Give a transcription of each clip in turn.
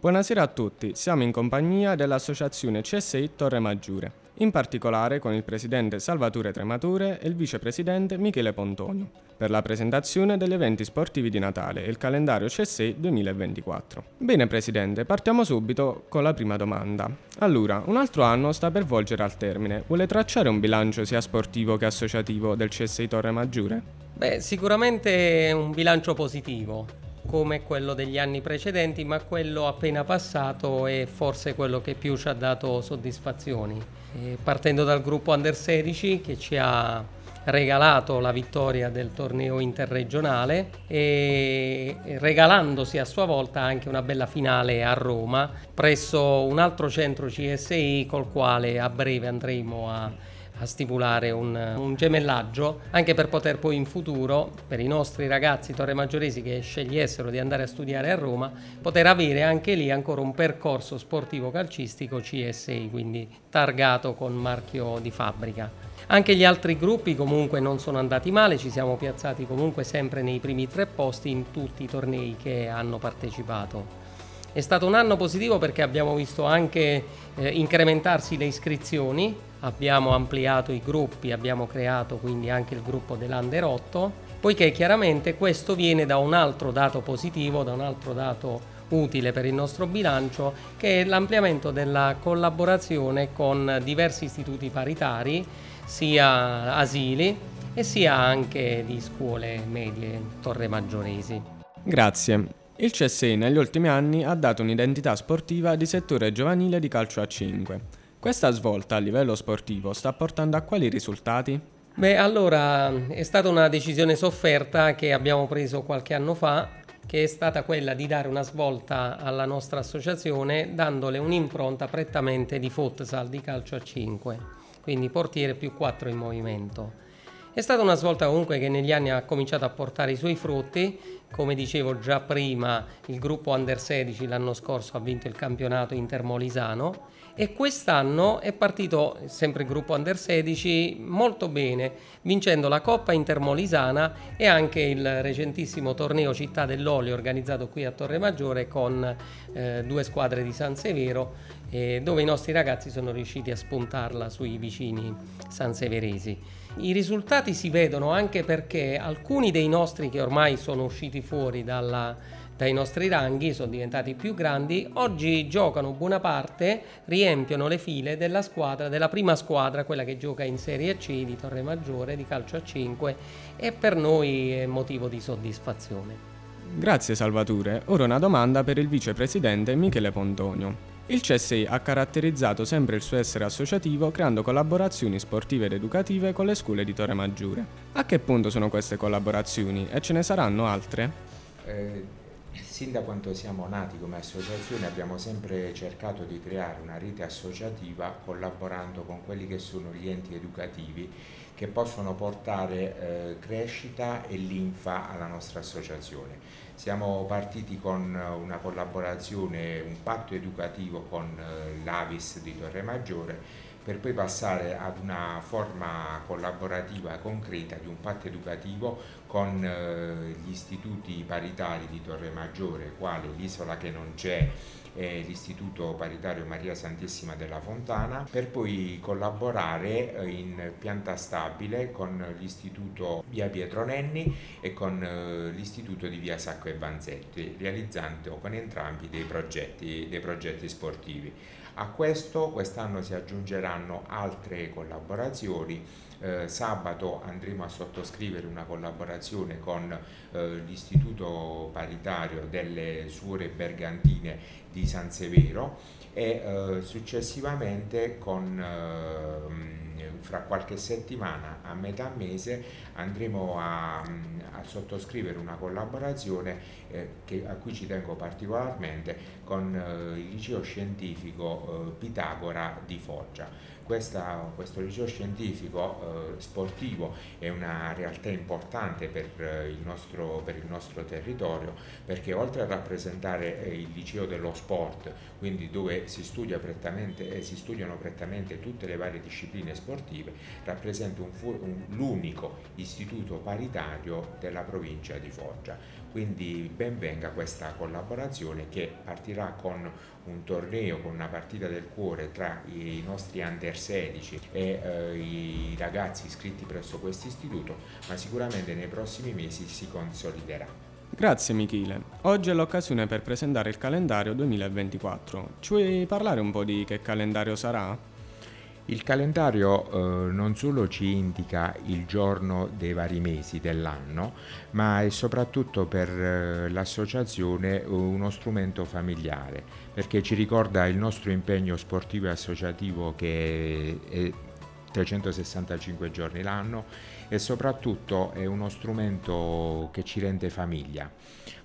Buonasera a tutti, siamo in compagnia dell'associazione CSI Torre Maggiore, in particolare con il presidente Salvatore Tremature e il vicepresidente Michele Pontonio, per la presentazione degli eventi sportivi di Natale e il calendario CSI 2024. Bene presidente, partiamo subito con la prima domanda. Allora, un altro anno sta per volgere al termine, vuole tracciare un bilancio sia sportivo che associativo del CSI Torre Maggiore? Beh, sicuramente un bilancio positivo come quello degli anni precedenti, ma quello appena passato è forse quello che più ci ha dato soddisfazioni. E partendo dal gruppo Under 16 che ci ha regalato la vittoria del torneo interregionale e regalandosi a sua volta anche una bella finale a Roma presso un altro centro CSI col quale a breve andremo a a stipulare un, un, gemellaggio anche per poter poi in futuro per i nostri ragazzi torremaggioresi che scegliessero di andare a studiare a Roma poter avere anche lì ancora un percorso sportivo calcistico CSI quindi targato con marchio di fabbrica. Anche gli altri gruppi comunque non sono andati male ci siamo piazzati comunque sempre nei primi tre posti in tutti i tornei che hanno partecipato è stato un anno positivo perché abbiamo visto anche eh, incrementarsi le iscrizioni, abbiamo ampliato i gruppi, abbiamo creato quindi anche il gruppo dell'Under 8, poiché chiaramente questo viene da un altro dato positivo, da un altro dato utile per il nostro bilancio, che è l'ampliamento della collaborazione con diversi istituti paritari, sia asili e sia anche di scuole medie torremaggioresi. Grazie. Il CSI negli ultimi anni ha dato un'identità sportiva di settore giovanile di calcio a 5. Questa svolta a livello sportivo sta portando a quali risultati? Beh, allora è stata una decisione sofferta che abbiamo preso qualche anno fa, che è stata quella di dare una svolta alla nostra associazione dandole un'impronta prettamente di futsal, di calcio a 5, quindi portiere più 4 in movimento. È stata una svolta comunque che negli anni ha cominciato a portare i suoi frutti, come dicevo già prima, il gruppo Under 16 l'anno scorso ha vinto il campionato intermolisano e quest'anno è partito sempre il gruppo Under 16 molto bene, vincendo la Coppa Intermolisana e anche il recentissimo torneo Città dell'Olio organizzato qui a Torre Maggiore con eh, due squadre di San Severo eh, dove i nostri ragazzi sono riusciti a spuntarla sui vicini sanseveresi. I risultati si vedono anche perché alcuni dei nostri che ormai sono usciti fuori dalla, dai nostri ranghi, sono diventati più grandi, oggi giocano buona parte, riempiono le file della squadra, della prima squadra, quella che gioca in Serie C di Torre Maggiore, di calcio a 5 e per noi è motivo di soddisfazione. Grazie Salvature. Ora una domanda per il vicepresidente Michele Pontonio. Il CSI ha caratterizzato sempre il suo essere associativo creando collaborazioni sportive ed educative con le scuole di Torre Maggiore. A che punto sono queste collaborazioni e ce ne saranno altre? Eh, sin da quando siamo nati come associazione abbiamo sempre cercato di creare una rete associativa collaborando con quelli che sono gli enti educativi che possono portare eh, crescita e linfa alla nostra associazione. Siamo partiti con una collaborazione, un patto educativo con eh, l'Avis di Torre Maggiore per poi passare ad una forma collaborativa concreta di un patto educativo con eh, gli istituti paritari di Torre Maggiore, quale l'Isola che non c'è, e l'Istituto Paritario Maria Santissima della Fontana, per poi collaborare eh, in pianta stabile con l'Istituto Via Pietro Nenni e con eh, l'Istituto di Via Sacco e Vanzetti, realizzando con entrambi dei progetti, dei progetti sportivi. A questo quest'anno si aggiungeranno altre collaborazioni. Eh, sabato andremo a sottoscrivere una collaborazione con eh, l'Istituto Paritario delle Suore Bergantine di San Severo e eh, successivamente con ehm, fra qualche settimana a metà mese andremo a, a sottoscrivere una collaborazione eh, che, a cui ci tengo particolarmente con eh, il liceo scientifico eh, Pitagora di Foggia. Questa, questo liceo scientifico eh, sportivo è una realtà importante per, eh, il nostro, per, il nostro, territorio perché oltre a rappresentare eh, il liceo dello sport, quindi dove si, studia prettamente, si studiano prettamente tutte le varie discipline sportive, rappresenta un un, l'unico istituto paritario della provincia di Foggia. Quindi ben venga questa collaborazione che partirà con un torneo, con una partita del cuore tra i nostri under 16 e eh, i ragazzi iscritti presso questo istituto, ma sicuramente nei prossimi mesi si consoliderà. Grazie Michele. Oggi è l'occasione per presentare il calendario 2024. Ci vuoi parlare un po' di che calendario sarà? Il calendario eh, non solo ci indica il giorno dei vari mesi dell'anno, ma è soprattutto per eh, l'associazione uno strumento familiare, perché ci ricorda il nostro impegno sportivo e associativo che è 365 giorni l'anno e soprattutto è uno strumento che ci rende famiglia.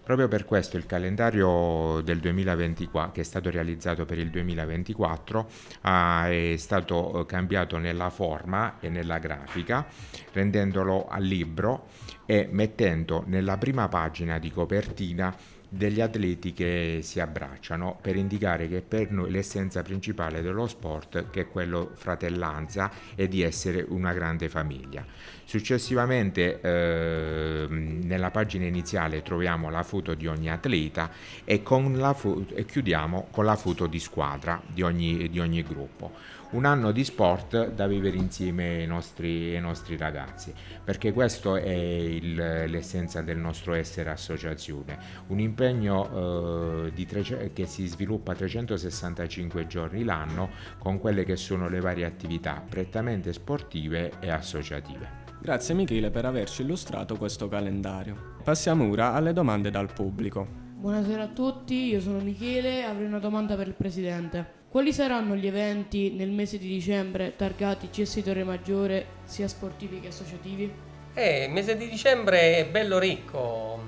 Proprio per questo il calendario del 2024, che è stato realizzato per il 2024, ah, è stato eh, cambiato nella forma e nella grafica, rendendolo a libro e mettendo nella prima pagina di copertina degli atleti che si abbracciano per indicare che per noi l'essenza principale dello sport che è quello fratellanza e di essere una grande famiglia. Successivamente eh, nella pagina iniziale troviamo la foto di ogni atleta e, fo- e chiudiamo con la foto di squadra di ogni, di ogni gruppo un anno di sport da vivere insieme ai nostri, ai nostri ragazzi, perché questo è il, l'essenza del nostro essere associazione, un impegno eh, tre, che si sviluppa 365 giorni l'anno con quelle che sono le varie attività prettamente sportive e associative. Grazie Michele per averci illustrato questo calendario. Passiamo ora alle domande dal pubblico. Buonasera a tutti, io sono Michele, avrei una domanda per il Presidente. Quali saranno gli eventi nel mese di dicembre targati CS Torre Maggiore sia sportivi che associativi? Eh, il mese di dicembre è bello ricco,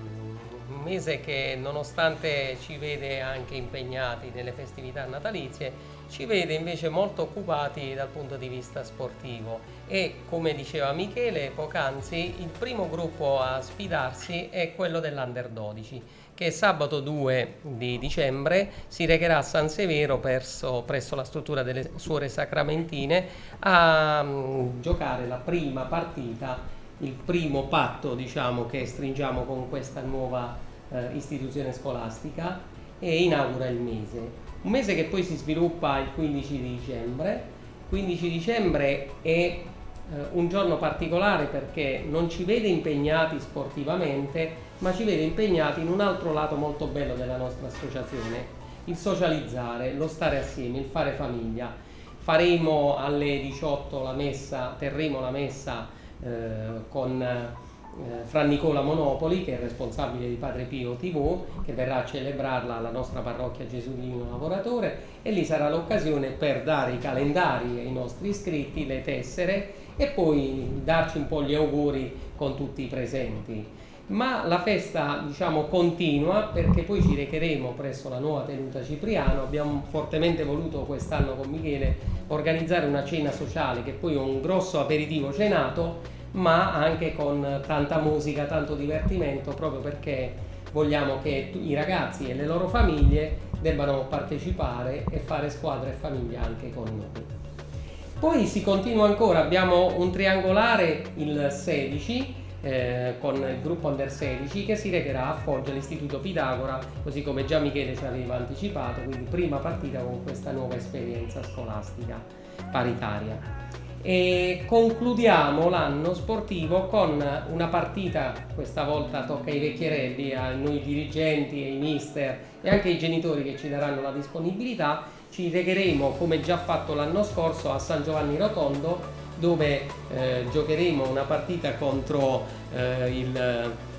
un mese che nonostante ci vede anche impegnati nelle festività natalizie, ci vede invece molto occupati dal punto di vista sportivo e come diceva Michele poc'anzi il primo gruppo a sfidarsi è quello dell'Under 12 che sabato 2 di dicembre si recherà a San Severo presso, presso la struttura delle Suore Sacramentine a um, giocare la prima partita, il primo patto diciamo, che stringiamo con questa nuova eh, istituzione scolastica e inaugura il mese. Un mese che poi si sviluppa il 15 di dicembre. 15 dicembre è eh, un giorno particolare perché non ci vede impegnati sportivamente, ma ci vede impegnati in un altro lato molto bello della nostra associazione, il socializzare, lo stare assieme, il fare famiglia. Faremo alle 18 la messa, terremo la messa eh, con eh, Fra Nicola Monopoli, che è il responsabile di Padre Pio TV, che verrà a celebrarla alla nostra parrocchia Gesù Divino Lavoratore e lì sarà l'occasione per dare i calendari ai nostri iscritti, le tessere e poi darci un po' gli auguri con tutti i presenti ma la festa diciamo continua perché poi ci recheremo presso la nuova tenuta Cipriano abbiamo fortemente voluto quest'anno con Michele organizzare una cena sociale che poi è un grosso aperitivo cenato ma anche con tanta musica, tanto divertimento proprio perché vogliamo che i ragazzi e le loro famiglie debbano partecipare e fare squadra e famiglia anche con noi. Poi si continua ancora, abbiamo un triangolare il 16 eh, con il gruppo Under 16 che si recherà a Foggia all'Istituto Pitagora, così come già Michele ci aveva anticipato, quindi prima partita con questa nuova esperienza scolastica paritaria. E concludiamo l'anno sportivo con una partita, questa volta tocca ai vecchierelli, a noi dirigenti, ai mister e anche ai genitori che ci daranno la disponibilità. Ci recheremo, come già fatto l'anno scorso, a San Giovanni Rotondo dove eh, giocheremo una partita contro eh, il, eh,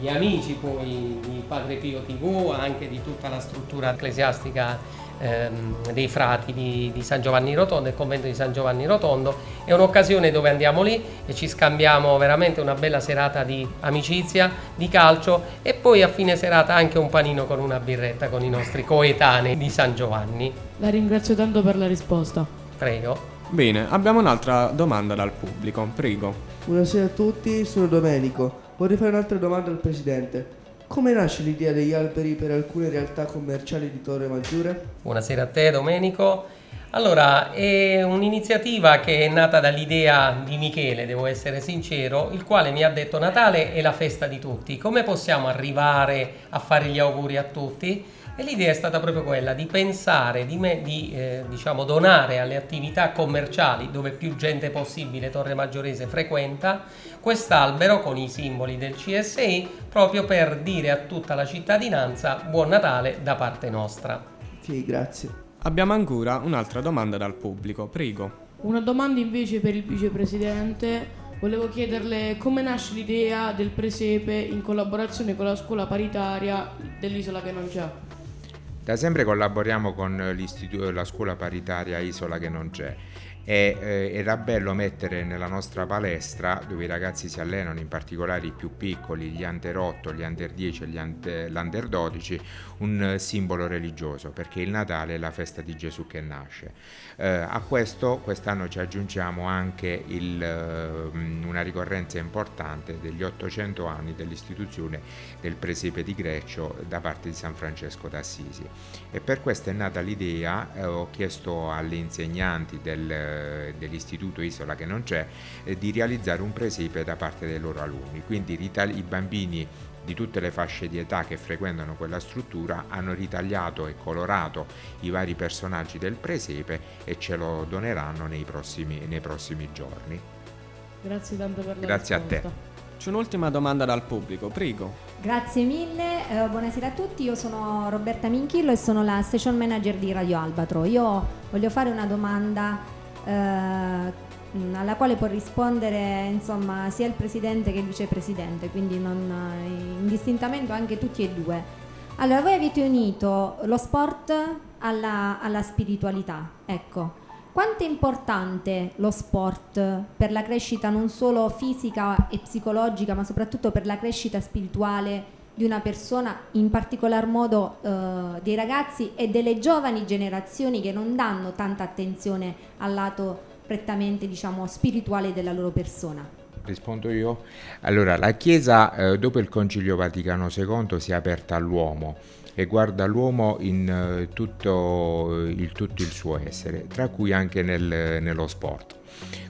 gli amici poi di Padre Pio TV, anche di tutta la struttura ecclesiastica ehm, dei frati di, di, San Giovanni Rotondo, il convento di San Giovanni Rotondo. È un'occasione dove andiamo lì e ci scambiamo veramente una bella serata di amicizia, di calcio e poi a fine serata anche un panino con una birretta con i nostri coetanei di San Giovanni. La ringrazio tanto per la risposta. Prego. Bene, abbiamo un'altra domanda dal pubblico, prego. Buonasera a tutti, sono Domenico. Vorrei fare un'altra domanda al Presidente. Come nasce l'idea degli alberi per alcune realtà commerciali di Torre Maggiore? Buonasera a te Domenico. Allora, è un'iniziativa che è nata dall'idea di Michele, devo essere sincero, il quale mi ha detto Natale è la festa di tutti, come possiamo arrivare a fare gli auguri a tutti? E l'idea è stata proprio quella di pensare, di, me, di eh, diciamo, donare alle attività commerciali dove più gente possibile Torre Maggiorese frequenta quest'albero con i simboli del CSI proprio per dire a tutta la cittadinanza buon Natale da parte nostra. Ok, grazie. Abbiamo ancora un'altra domanda dal pubblico, prego. Una domanda invece per il vicepresidente. Volevo chiederle come nasce l'idea del presepe in collaborazione con la scuola paritaria dell'isola che non c'è. Da sempre collaboriamo con la scuola paritaria Isola che non c'è e eh, era bello mettere nella nostra palestra dove i ragazzi si allenano, in particolare i più piccoli, gli under 8, gli under 10 e l'under 12, un simbolo religioso perché il Natale è la festa di Gesù che nasce. Eh, a questo quest'anno ci aggiungiamo anche il, uh, una ricorrenza importante degli 800 anni dell'istituzione del presepe di Greccio da parte di San Francesco d'Assisi e per questo è nata l'idea, eh, ho chiesto alle insegnanti del eh, dell'istituto Isola che non c'è, eh, di realizzare un presepe da parte dei loro alunni. Quindi i bambini di tutte le fasce di età che frequentano quella struttura hanno ritagliato e colorato i vari personaggi del presepe e ce lo doneranno nei prossimi, nei prossimi giorni. Grazie tanto per la Grazie risposta. a te. C'è un'ultima domanda dal pubblico, prego. Grazie mille, eh, buonasera a tutti, io sono Roberta Minchillo e sono la station manager di Radio Albatro. Io voglio fare una domanda eh, alla quale può rispondere insomma, sia il presidente che il vicepresidente, quindi non, indistintamente anche tutti e due. Allora, voi avete unito lo sport alla, alla spiritualità, ecco. Quanto è importante lo sport per la crescita non solo fisica e psicologica, ma soprattutto per la crescita spirituale di una persona, in particolar modo eh, dei ragazzi e delle giovani generazioni che non danno tanta attenzione al lato prettamente diciamo, spirituale della loro persona. Rispondo io. Allora, la Chiesa eh, dopo il Concilio Vaticano II si è aperta all'uomo e guarda l'uomo in eh, tutto, il, tutto, il, suo essere, tra cui anche nel, nello sport.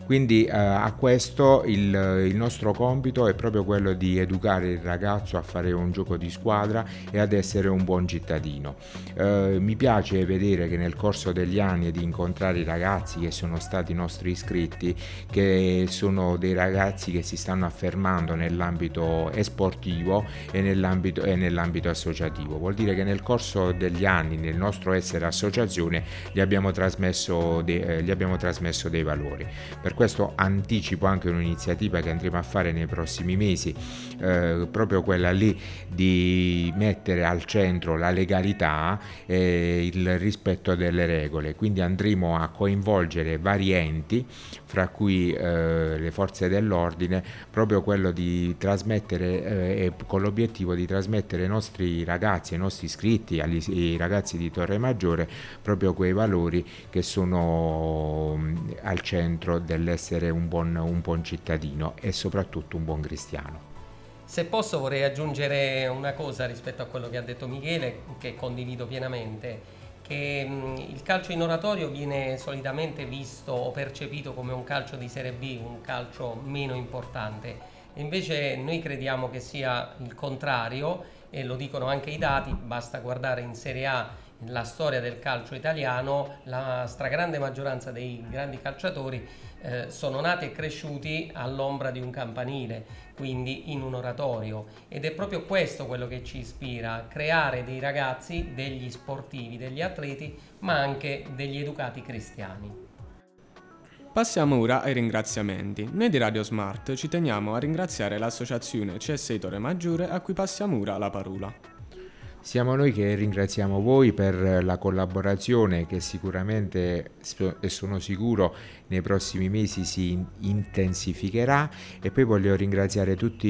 Quindi eh, a questo il, il, nostro compito è proprio quello di educare il ragazzo a fare un gioco di squadra e ad essere un buon cittadino. Eh, mi piace vedere che nel corso degli anni di incontrare i ragazzi che sono stati nostri iscritti, che sono dei ragazzi che si stanno affermando nell'ambito esportivo e nell'ambito, e nell'ambito associativo. Vuol dire che nel corso degli anni, nel nostro essere associazione, gli abbiamo trasmesso, de, eh, gli abbiamo trasmesso dei valori. Per per questo anticipo anche un'iniziativa che andremo a fare nei prossimi mesi, eh, proprio quella lì di mettere al centro la legalità e il rispetto delle regole. Quindi andremo a coinvolgere vari enti, fra cui eh, le forze dell'ordine, proprio quello di trasmettere, eh, con l'obiettivo di trasmettere ai nostri ragazzi, ai nostri iscritti, agli, ai ragazzi di Torre Maggiore, proprio quei valori che sono mm, al centro del dell'essere un buon, un buon cittadino e soprattutto un buon cristiano. Se posso vorrei aggiungere una cosa rispetto a quello che ha detto Michele, che condivido pienamente, che mh, il calcio in oratorio viene solitamente visto o percepito come un calcio di Serie B, un calcio meno importante. Invece noi crediamo che sia il contrario e lo dicono anche i dati, basta guardare in Serie A la storia del calcio italiano, la stragrande maggioranza dei grandi calciatori eh, sono nati e cresciuti all'ombra di un campanile, quindi in un oratorio ed è proprio questo quello che ci ispira, creare dei ragazzi, degli sportivi, degli atleti, ma anche degli educati cristiani. Passiamo ora ai ringraziamenti. Noi di Radio Smart ci teniamo a ringraziare l'associazione CSI Torre Maggiore a cui passiamo ora la parola. Siamo noi che ringraziamo voi per la collaborazione che sicuramente e sono sicuro nei prossimi mesi si intensificherà. E poi voglio ringraziare tutti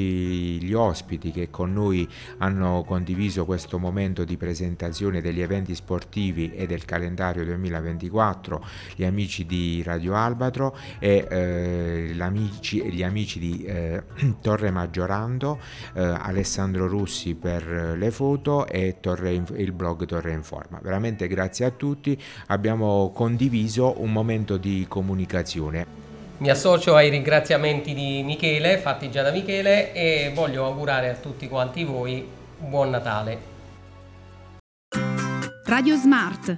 gli ospiti che con noi hanno condiviso questo momento di presentazione degli eventi sportivi e del calendario 2024, gli amici di Radio Albatro e eh, gli amici di eh, Torre Maggiorando, eh, Alessandro Russi per le foto e Torre, il blog Torre Informa. Veramente grazie a tutti, abbiamo condiviso un momento di comunicazione. Mi associo ai ringraziamenti di Michele, fatti già da Michele, e voglio augurare a tutti quanti voi buon Natale. Radio Smart,